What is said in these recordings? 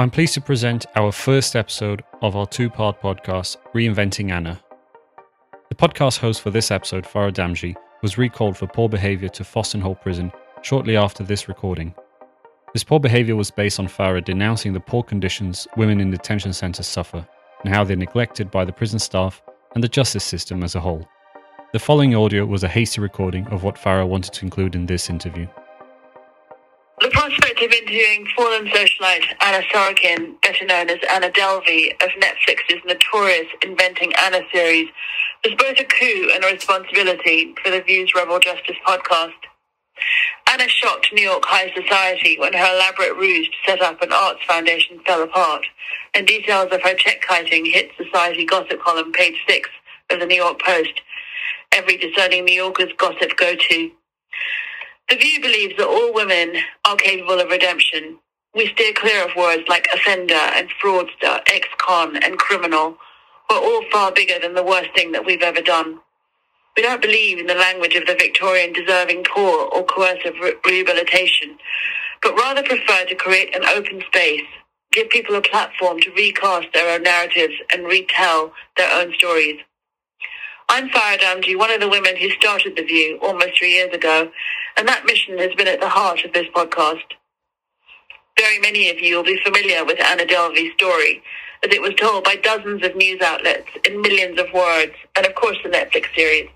I'm pleased to present our first episode of our two part podcast, Reinventing Anna. The podcast host for this episode, Farah Damji, was recalled for poor behaviour to Foston Hall Prison shortly after this recording. This poor behaviour was based on Farah denouncing the poor conditions women in detention centres suffer and how they're neglected by the prison staff and the justice system as a whole. The following audio was a hasty recording of what Farah wanted to include in this interview. Of interviewing fallen socialite Anna Sorokin, better known as Anna Delvey, of Netflix's notorious Inventing Anna series, was both a coup and a responsibility for the Views Rebel Justice podcast. Anna shocked New York high society when her elaborate ruse to set up an arts foundation fell apart, and details of her check kiting hit society gossip column page six of the New York Post, every discerning New Yorker's gossip go-to. The View believes that all women are capable of redemption. We steer clear of words like offender and fraudster, ex-con and criminal. We're all far bigger than the worst thing that we've ever done. We don't believe in the language of the Victorian deserving poor or coercive re- rehabilitation, but rather prefer to create an open space, give people a platform to recast their own narratives and retell their own stories. I'm Farah Damji, one of the women who started The View almost three years ago, and that mission has been at the heart of this podcast. Very many of you will be familiar with Anna Delvey's story, as it was told by dozens of news outlets in millions of words, and of course the Netflix series.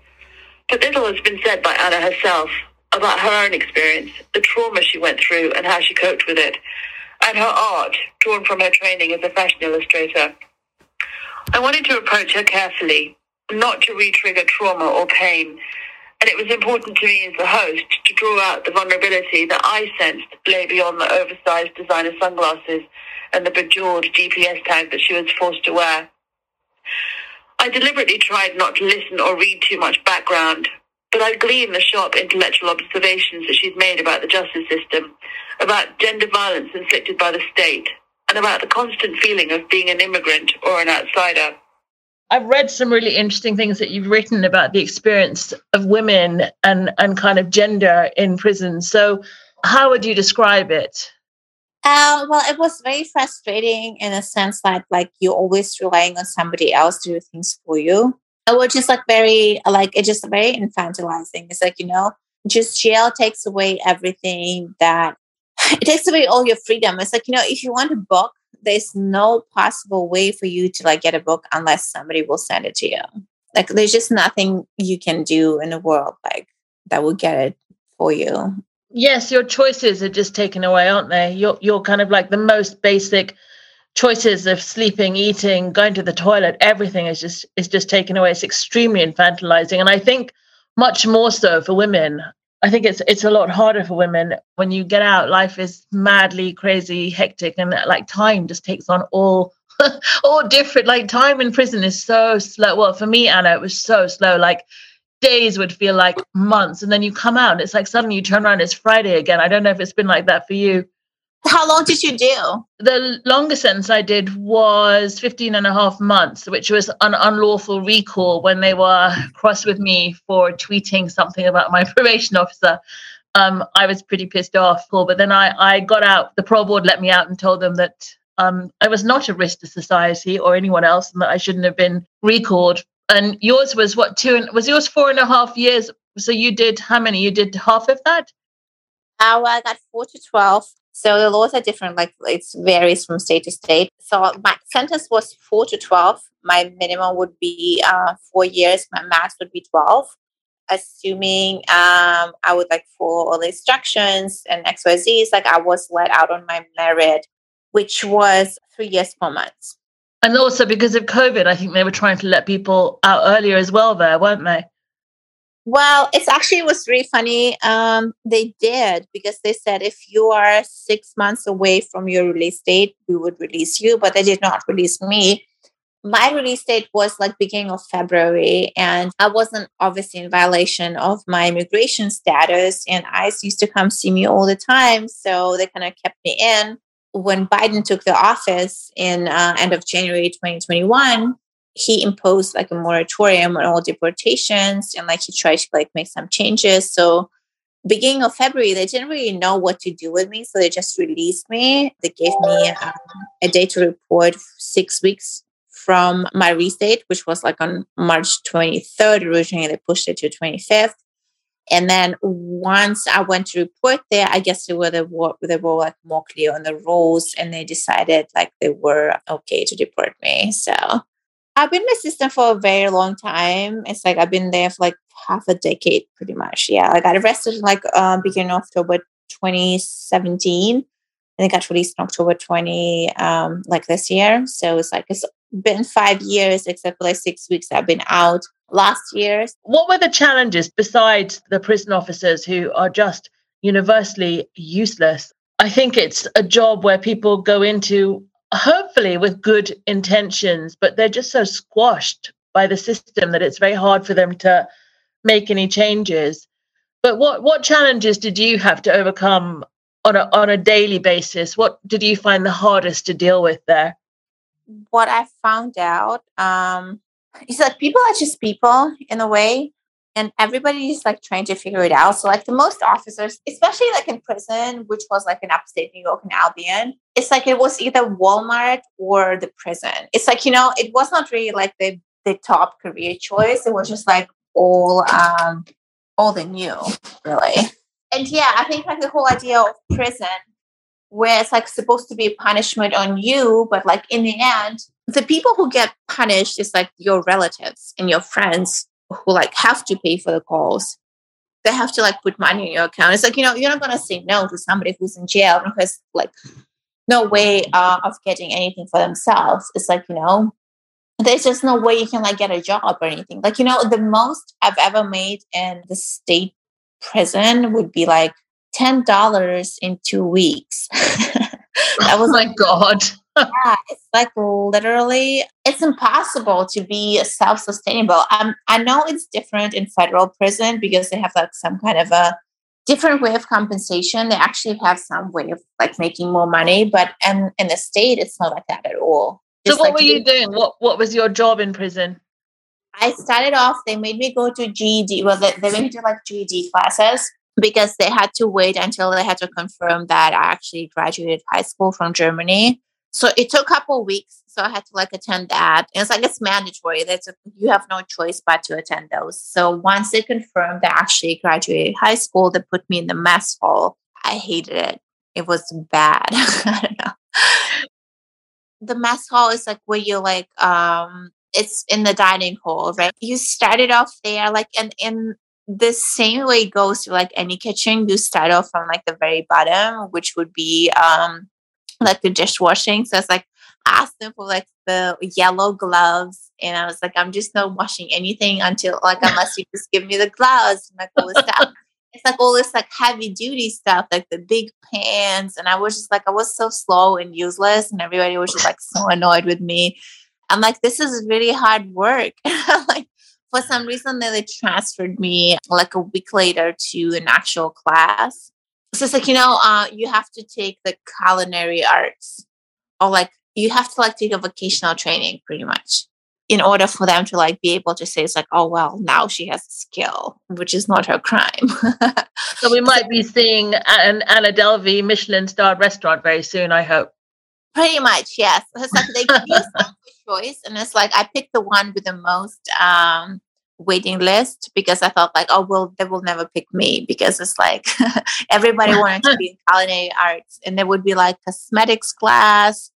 But little has been said by Anna herself about her own experience, the trauma she went through and how she coped with it, and her art, drawn from her training as a fashion illustrator. I wanted to approach her carefully, not to re-trigger trauma or pain, and it was important to me as the host to draw out the vulnerability that I sensed lay beyond the oversized designer sunglasses and the bejeweled GPS tag that she was forced to wear. I deliberately tried not to listen or read too much background, but I gleaned the sharp intellectual observations that she's made about the justice system, about gender violence inflicted by the state, and about the constant feeling of being an immigrant or an outsider. I've read some really interesting things that you've written about the experience of women and, and kind of gender in prison. So, how would you describe it? Uh, well, it was very frustrating in a sense that like you're always relying on somebody else to do things for you. It was just like very like it's just very infantilizing. It's like you know, just jail takes away everything that it takes away all your freedom. It's like you know, if you want a book, there's no possible way for you to like get a book unless somebody will send it to you. Like there's just nothing you can do in the world like that will get it for you. Yes, your choices are just taken away, aren't they? You're you're kind of like the most basic choices of sleeping, eating, going to the toilet, everything is just is just taken away. It's extremely infantilizing. And I think much more so for women. I think it's it's a lot harder for women when you get out. Life is madly crazy, hectic, and like time just takes on all all different. Like time in prison is so slow. Well, for me, Anna, it was so slow. Like days would feel like months, and then you come out, and it's like suddenly you turn around, it's Friday again. I don't know if it's been like that for you. How long did you do? The longest sentence I did was 15 and a half months, which was an unlawful recall when they were cross with me for tweeting something about my probation officer. Um, I was pretty pissed off, Paul, but then I, I got out. The parole board let me out and told them that um, I was not a risk to society or anyone else and that I shouldn't have been recalled. And yours was what, two, and, was yours four and a half years? So you did how many? You did half of that? Well, I got four to 12 so the laws are different, like it varies from state to state. So my sentence was four to 12. My minimum would be uh, four years. My max would be 12. Assuming um, I would like follow all the instructions and XYZs, like I was let out on my merit, which was three years, four months. And also because of COVID, I think they were trying to let people out earlier as well, there, weren't they? Well, it's actually it was really funny. Um, they did because they said if you are six months away from your release date, we would release you, but they did not release me. My release date was like beginning of February, and I wasn't obviously in violation of my immigration status. And ICE used to come see me all the time, so they kind of kept me in. When Biden took the office in uh, end of January 2021, he imposed like a moratorium on all deportations and like he tried to like make some changes so beginning of February, they didn't really know what to do with me. So they just released me. They gave me um, a day to report six weeks from my release date, which was like on March 23rd. Originally, they pushed it to 25th. And then once I went to report there, I guess they were the they were like more clear on the rules, and they decided like they were okay to deport me. So I've been the system for a very long time. It's like I've been there for like half a decade, pretty much. Yeah, I got arrested like um, beginning of October 2017, and I got released in October 20, um, like this year. So it's like it's been five years, except for like six weeks I've been out last year. What were the challenges besides the prison officers who are just universally useless? I think it's a job where people go into hopefully with good intentions, but they're just so squashed by the system that it's very hard for them to make any changes. But what what challenges did you have to overcome on a on a daily basis? What did you find the hardest to deal with there? What I found out um, is that people are just people in a way and everybody is like trying to figure it out. So like the most officers, especially like in prison, which was like in upstate New York and Albion, it's like it was either Walmart or the prison. It's like, you know, it was not really like the the top career choice. It was just like all um all the new, really. And yeah, I think like the whole idea of prison where it's like supposed to be punishment on you, but like in the end, the people who get punished is like your relatives and your friends who like have to pay for the calls they have to like put money in your account. It's like you know you're not going to say no to somebody who's in jail because like no way uh, of getting anything for themselves. It's like you know there's just no way you can like get a job or anything. Like you know the most i've ever made in the state prison would be like $10 in two weeks. That was oh my god yeah, it's like literally, it's impossible to be self-sustainable. Um, I know it's different in federal prison because they have like some kind of a different way of compensation. They actually have some way of like making more money, but in in the state, it's not like that at all. Just so, what like were you doing? What What was your job in prison? I started off. They made me go to GED. Well, they, they made me do like GED classes because they had to wait until they had to confirm that I actually graduated high school from Germany. So it took a couple weeks. So I had to like attend that. And it's like it's mandatory. That's a, you have no choice but to attend those. So once they confirmed that I actually graduated high school, they put me in the mess hall. I hated it. It was bad. I don't know. The mess hall is like where you like um it's in the dining hall, right? You started off there like and in the same way goes to like any kitchen. You start off from like the very bottom, which would be um like the dishwashing. So it's like I asked them for like the yellow gloves, and I was like, I'm just not washing anything until like unless you just give me the gloves and like all this stuff. It's like all this like heavy duty stuff, like the big pans, and I was just like, I was so slow and useless, and everybody was just like so annoyed with me. I'm like, this is really hard work. like for some reason, they transferred me like a week later to an actual class so it's like you know uh, you have to take the culinary arts or like you have to like take a vocational training pretty much in order for them to like be able to say it's like oh well now she has a skill which is not her crime. So we might be seeing an anna delvey michelin starred restaurant very soon i hope. Pretty much yes. It's like they give you choice and it's like i picked the one with the most um waiting list because I felt like, oh, well, they will never pick me because it's like everybody wanted to be in culinary arts and there would be like cosmetics class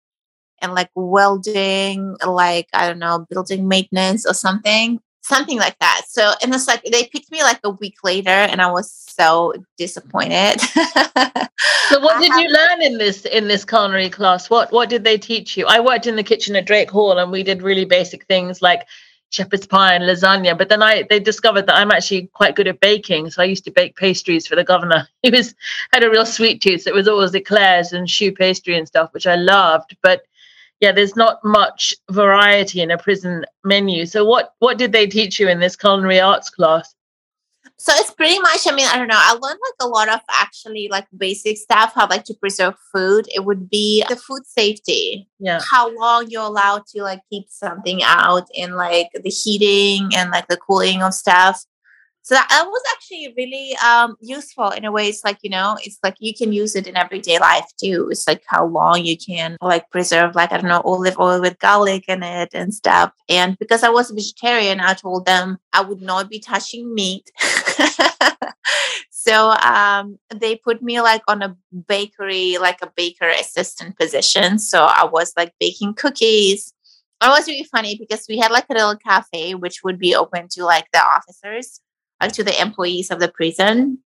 and like welding, like, I don't know, building maintenance or something, something like that. So, and it's like they picked me like a week later and I was so disappointed. so what did you uh-huh. learn in this in this culinary class? What what did they teach you? I worked in the kitchen at Drake Hall and we did really basic things like shepherd's pie and lasagna. But then I they discovered that I'm actually quite good at baking. So I used to bake pastries for the governor. He was had a real sweet tooth. So it was always eclairs and choux pastry and stuff, which I loved. But yeah, there's not much variety in a prison menu. So what what did they teach you in this culinary arts class? So it's pretty much i mean i don't know i learned like a lot of actually like basic stuff how like to preserve food it would be the food safety yeah how long you're allowed to like keep something out and like the heating and like the cooling of stuff so that, that was actually really um, useful in a way. It's like, you know, it's like you can use it in everyday life too. It's like how long you can like preserve, like, I don't know, olive oil with garlic in it and stuff. And because I was a vegetarian, I told them I would not be touching meat. so um, they put me like on a bakery, like a baker assistant position. So I was like baking cookies. It was really funny because we had like a little cafe which would be open to like the officers uh, to the employees of the prison.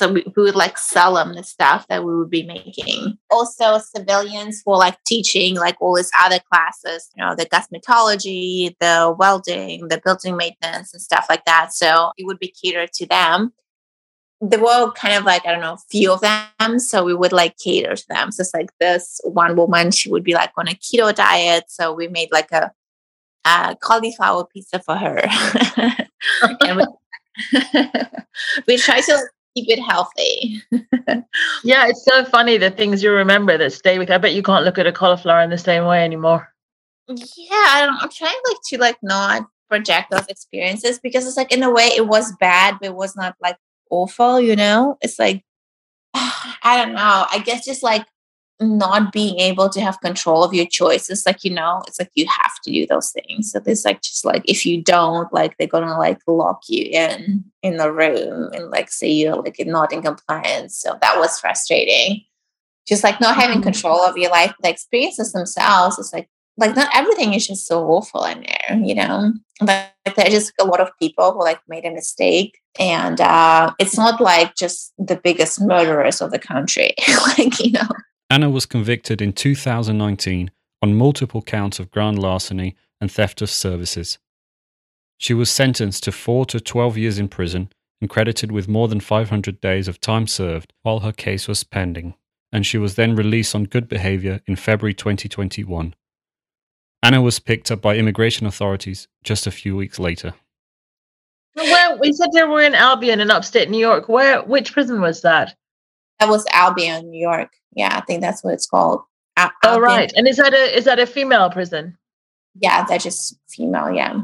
So we, we would like sell them the stuff that we would be making. Also, civilians were like teaching like all these other classes, you know, the cosmetology, the welding, the building maintenance, and stuff like that. So it would be catered to them. There were kind of like, I don't know, few of them. So we would like cater to them. So it's like this one woman, she would be like on a keto diet. So we made like a, a cauliflower pizza for her. we, we try to keep it healthy. yeah, it's so funny the things you remember that stay with. I bet you can't look at a cauliflower in the same way anymore. Yeah, I don't, I'm trying like to like not project those experiences because it's like in a way it was bad, but it was not like awful, you know? It's like I don't know. I guess just like not being able to have control of your choices like you know it's like you have to do those things. So there's like just like if you don't like they're gonna like lock you in in the room and like say you're like not in compliance. So that was frustrating. Just like not having mm-hmm. control of your life the experiences themselves is like like not everything is just so awful in there you know? But like, there's just a lot of people who like made a mistake and uh it's not like just the biggest murderers of the country like you know Anna was convicted in 2019 on multiple counts of grand larceny and theft of services. She was sentenced to 4 to 12 years in prison and credited with more than 500 days of time served while her case was pending, and she was then released on good behavior in February 2021. Anna was picked up by immigration authorities just a few weeks later. Well, we said they were in Albion in upstate New York. Where which prison was that? That was Albion, New York. Yeah, I think that's what it's called. Al- oh, Albion. right. And is that a is that a female prison? Yeah, they're just female. Yeah.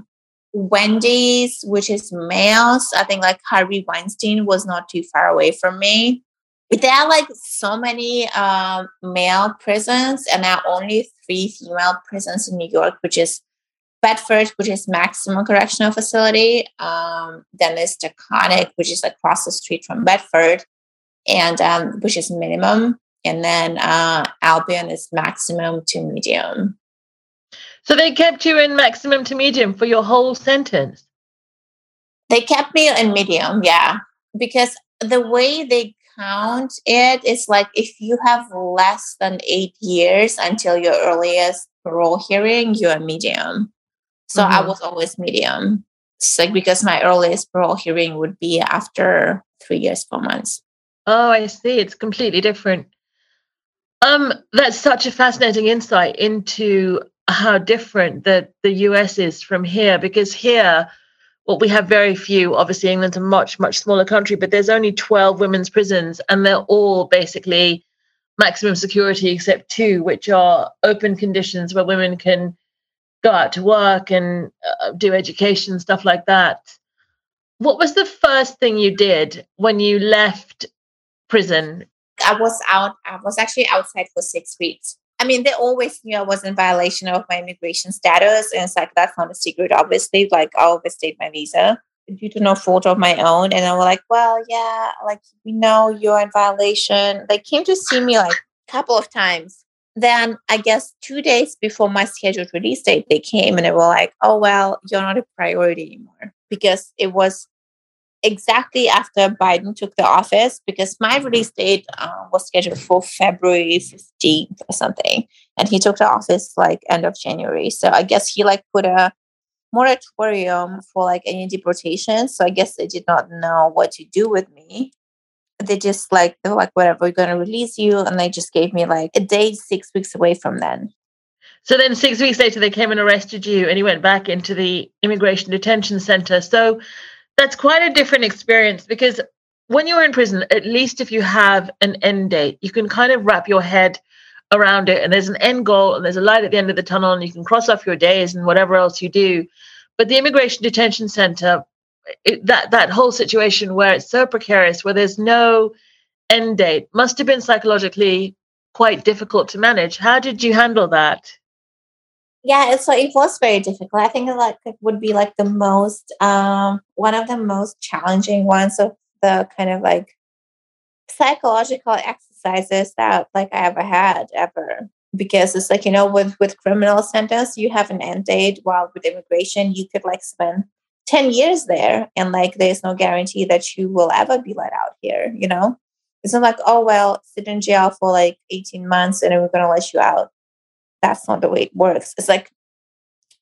Wende's, which is males. I think like Harvey Weinstein was not too far away from me. But there are like so many um, male prisons, and there are only three female prisons in New York, which is Bedford, which is maximum correctional facility. Um, then there's Taconic, which is across the street from Bedford and um, which is minimum, and then uh, Albion is maximum to medium. So they kept you in maximum to medium for your whole sentence. They kept me in medium, yeah, because the way they count it is like if you have less than eight years until your earliest parole hearing, you're medium. So mm-hmm. I was always medium. It's like because my earliest parole hearing would be after three years, four months. Oh, I see. It's completely different. Um, that's such a fascinating insight into how different the, the US is from here, because here, well, we have very few. Obviously, England's a much, much smaller country, but there's only 12 women's prisons, and they're all basically maximum security except two, which are open conditions where women can go out to work and uh, do education, stuff like that. What was the first thing you did when you left prison? I was out, I was actually outside for six weeks. I mean, they always knew I was in violation of my immigration status. And it's like, that's not a secret, obviously. Like, I overstayed my visa due to no fault of my own. And they were like, well, yeah, like, we know you're in violation. They came to see me like a couple of times. Then I guess two days before my scheduled release date, they came and they were like, oh, well, you're not a priority anymore because it was exactly after Biden took the office because my release date uh, was scheduled for February 15th or something. And he took the office like end of January. So I guess he like put a moratorium for like any deportation. So I guess they did not know what to do with me. They just like, they were like, whatever, we're going to release you. And they just gave me like a day six weeks away from then. So then six weeks later, they came and arrested you and you went back into the immigration detention center. So that's quite a different experience because when you're in prison, at least if you have an end date, you can kind of wrap your head around it and there's an end goal and there's a light at the end of the tunnel and you can cross off your days and whatever else you do. But the immigration detention center, it, that that whole situation where it's so precarious, where there's no end date, must have been psychologically quite difficult to manage. How did you handle that? Yeah, like it was very difficult. I think like it would be like the most um one of the most challenging ones of the kind of like psychological exercises that like I ever had ever. Because it's like you know with with criminal sentence you have an end date while with immigration you could like spend 10 years there and like there's no guarantee that you will ever be let out here you know? It's not like oh well sit in jail for like 18 months and then we're going to let you out that's not the way it works. It's like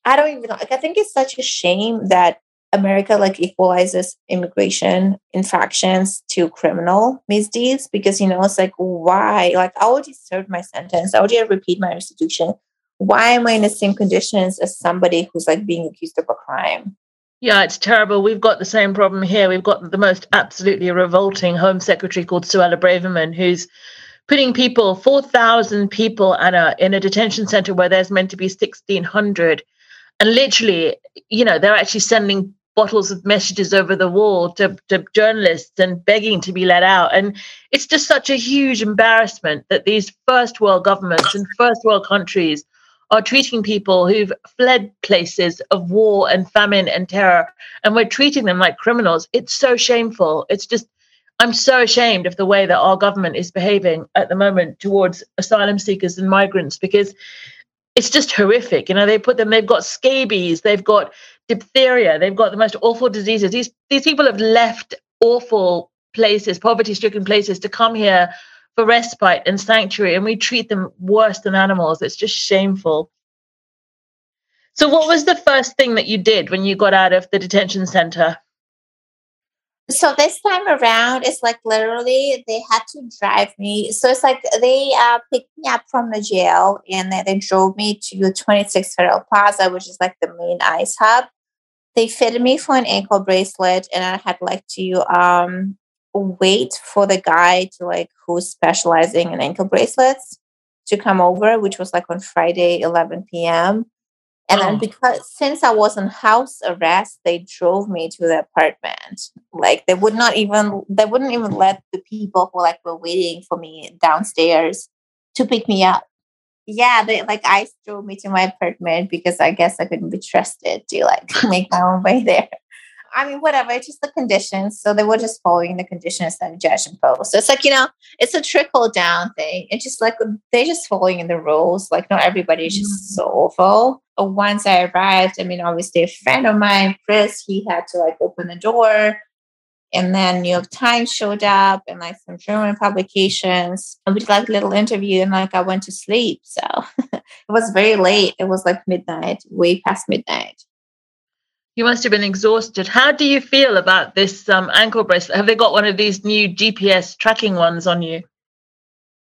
i don't even know like i think it's such a shame that America like equalizes immigration infractions to criminal misdeeds because you know it's like why like I already served my sentence I already repeat my restitution. Why am I in the same conditions as somebody who's like being accused of a crime? Yeah it's terrible. We've got the same problem here. We've got the most absolutely revolting home secretary called Suella Braverman who's putting people 4,000 people Anna in a detention center where there's meant to be 1,600 and literally you know they're actually sending bottles of messages over the wall to, to journalists and begging to be let out. And it's just such a huge embarrassment that these first world governments and first world countries are treating people who've fled places of war and famine and terror, and we're treating them like criminals. It's so shameful. It's just, I'm so ashamed of the way that our government is behaving at the moment towards asylum seekers and migrants because it's just horrific. You know, they put them, they've got scabies, they've got diphtheria, they've got the most awful diseases. These these people have left awful places, poverty-stricken places, to come here for respite and sanctuary, and we treat them worse than animals. It's just shameful. So, what was the first thing that you did when you got out of the detention center? So this time around it's like literally they had to drive me. So it's like they uh, picked me up from the jail and then they drove me to 26 federal plaza which is like the main ice hub. They fitted me for an ankle bracelet and i had like to um wait for the guy to like who's specializing in ankle bracelets to come over which was like on friday 11 p.m and then oh. because since I was on house arrest, they drove me to the apartment. Like they would not even they wouldn't even let the people who like were waiting for me downstairs to pick me up. Yeah, they like I drove me to my apartment because I guess I couldn't be trusted to like make my own way there. I mean, whatever, it's just the conditions. So they were just following the conditions that the judge imposed. So it's like, you know, it's a trickle down thing. It's just like they're just following in the rules. Like, not everybody is just mm-hmm. so awful. Once I arrived, I mean, obviously, a friend of mine, Chris, he had to like open the door. And then New York Times showed up and like some German publications. And we did like a little interview and like I went to sleep. So it was very late. It was like midnight, way past midnight. You must have been exhausted. How do you feel about this um, ankle bracelet? Have they got one of these new GPS tracking ones on you?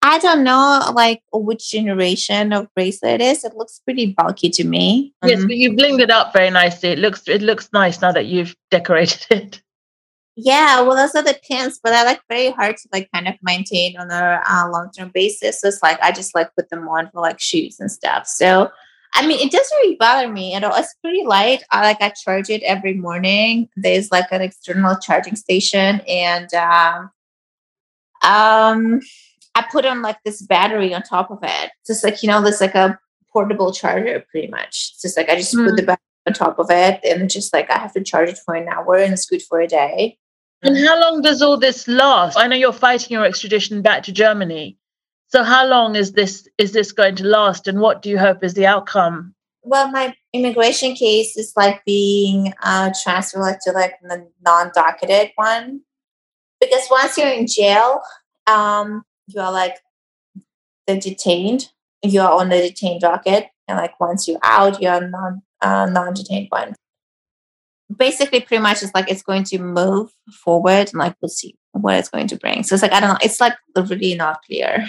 I don't know, like which generation of bracelet it is. It looks pretty bulky to me. Yes, um, but you blinged it up very nicely. It looks it looks nice now that you've decorated it. Yeah, well, those are the pins, but they're like very hard to like kind of maintain on a uh, long term basis. So it's like I just like put them on for like shoes and stuff. So I mean, it doesn't really bother me at all. It's pretty light. I like I charge it every morning. There's like an external charging station, and um, um, I put on like this battery on top of it. Just like you know, there's like a portable charger, pretty much. It's just like I just mm. put the hmm. battery on top of it, and just like I have to charge it for an hour, and it's good for a day. And how long does all this last? I know you're fighting your extradition back to Germany. So how long is this is this going to last and what do you hope is the outcome? Well, my immigration case is like being uh, transferred to like the non-docketed one. Because once you're in jail, um, you are like the detained. You are on the detained docket, and like once you're out, you're non uh, non-detained one. Basically, pretty much, it's like it's going to move forward, and like we'll see what it's going to bring. So it's like I don't know. It's like really not clear.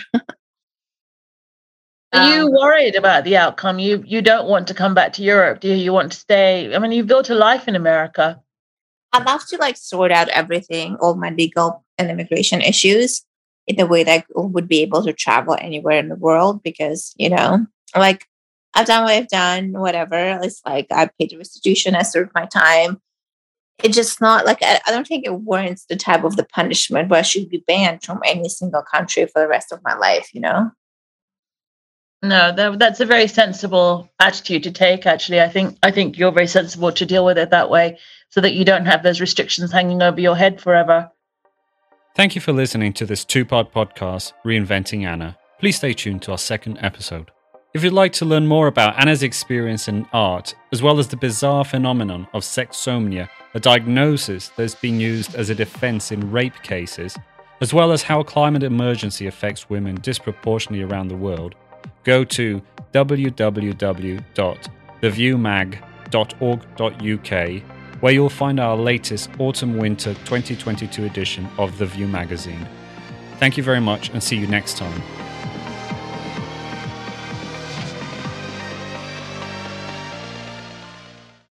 Are you um, worried about the outcome? You you don't want to come back to Europe, do you? You want to stay? I mean, you've built a life in America. I'd love to like sort out everything, all my legal and immigration issues in a way that I would be able to travel anywhere in the world because, you know, like I've done what I've done, whatever. It's like I paid the restitution, I served my time it's just not like I, I don't think it warrants the type of the punishment where I should be banned from any single country for the rest of my life, you know? No, that, that's a very sensible attitude to take. Actually, I think I think you're very sensible to deal with it that way, so that you don't have those restrictions hanging over your head forever. Thank you for listening to this two-part podcast, Reinventing Anna. Please stay tuned to our second episode. If you'd like to learn more about Anna's experience in art, as well as the bizarre phenomenon of sexsomnia, a diagnosis that's been used as a defense in rape cases, as well as how climate emergency affects women disproportionately around the world, go to www.theviewmag.org.uk where you'll find our latest autumn winter 2022 edition of The View magazine. Thank you very much and see you next time.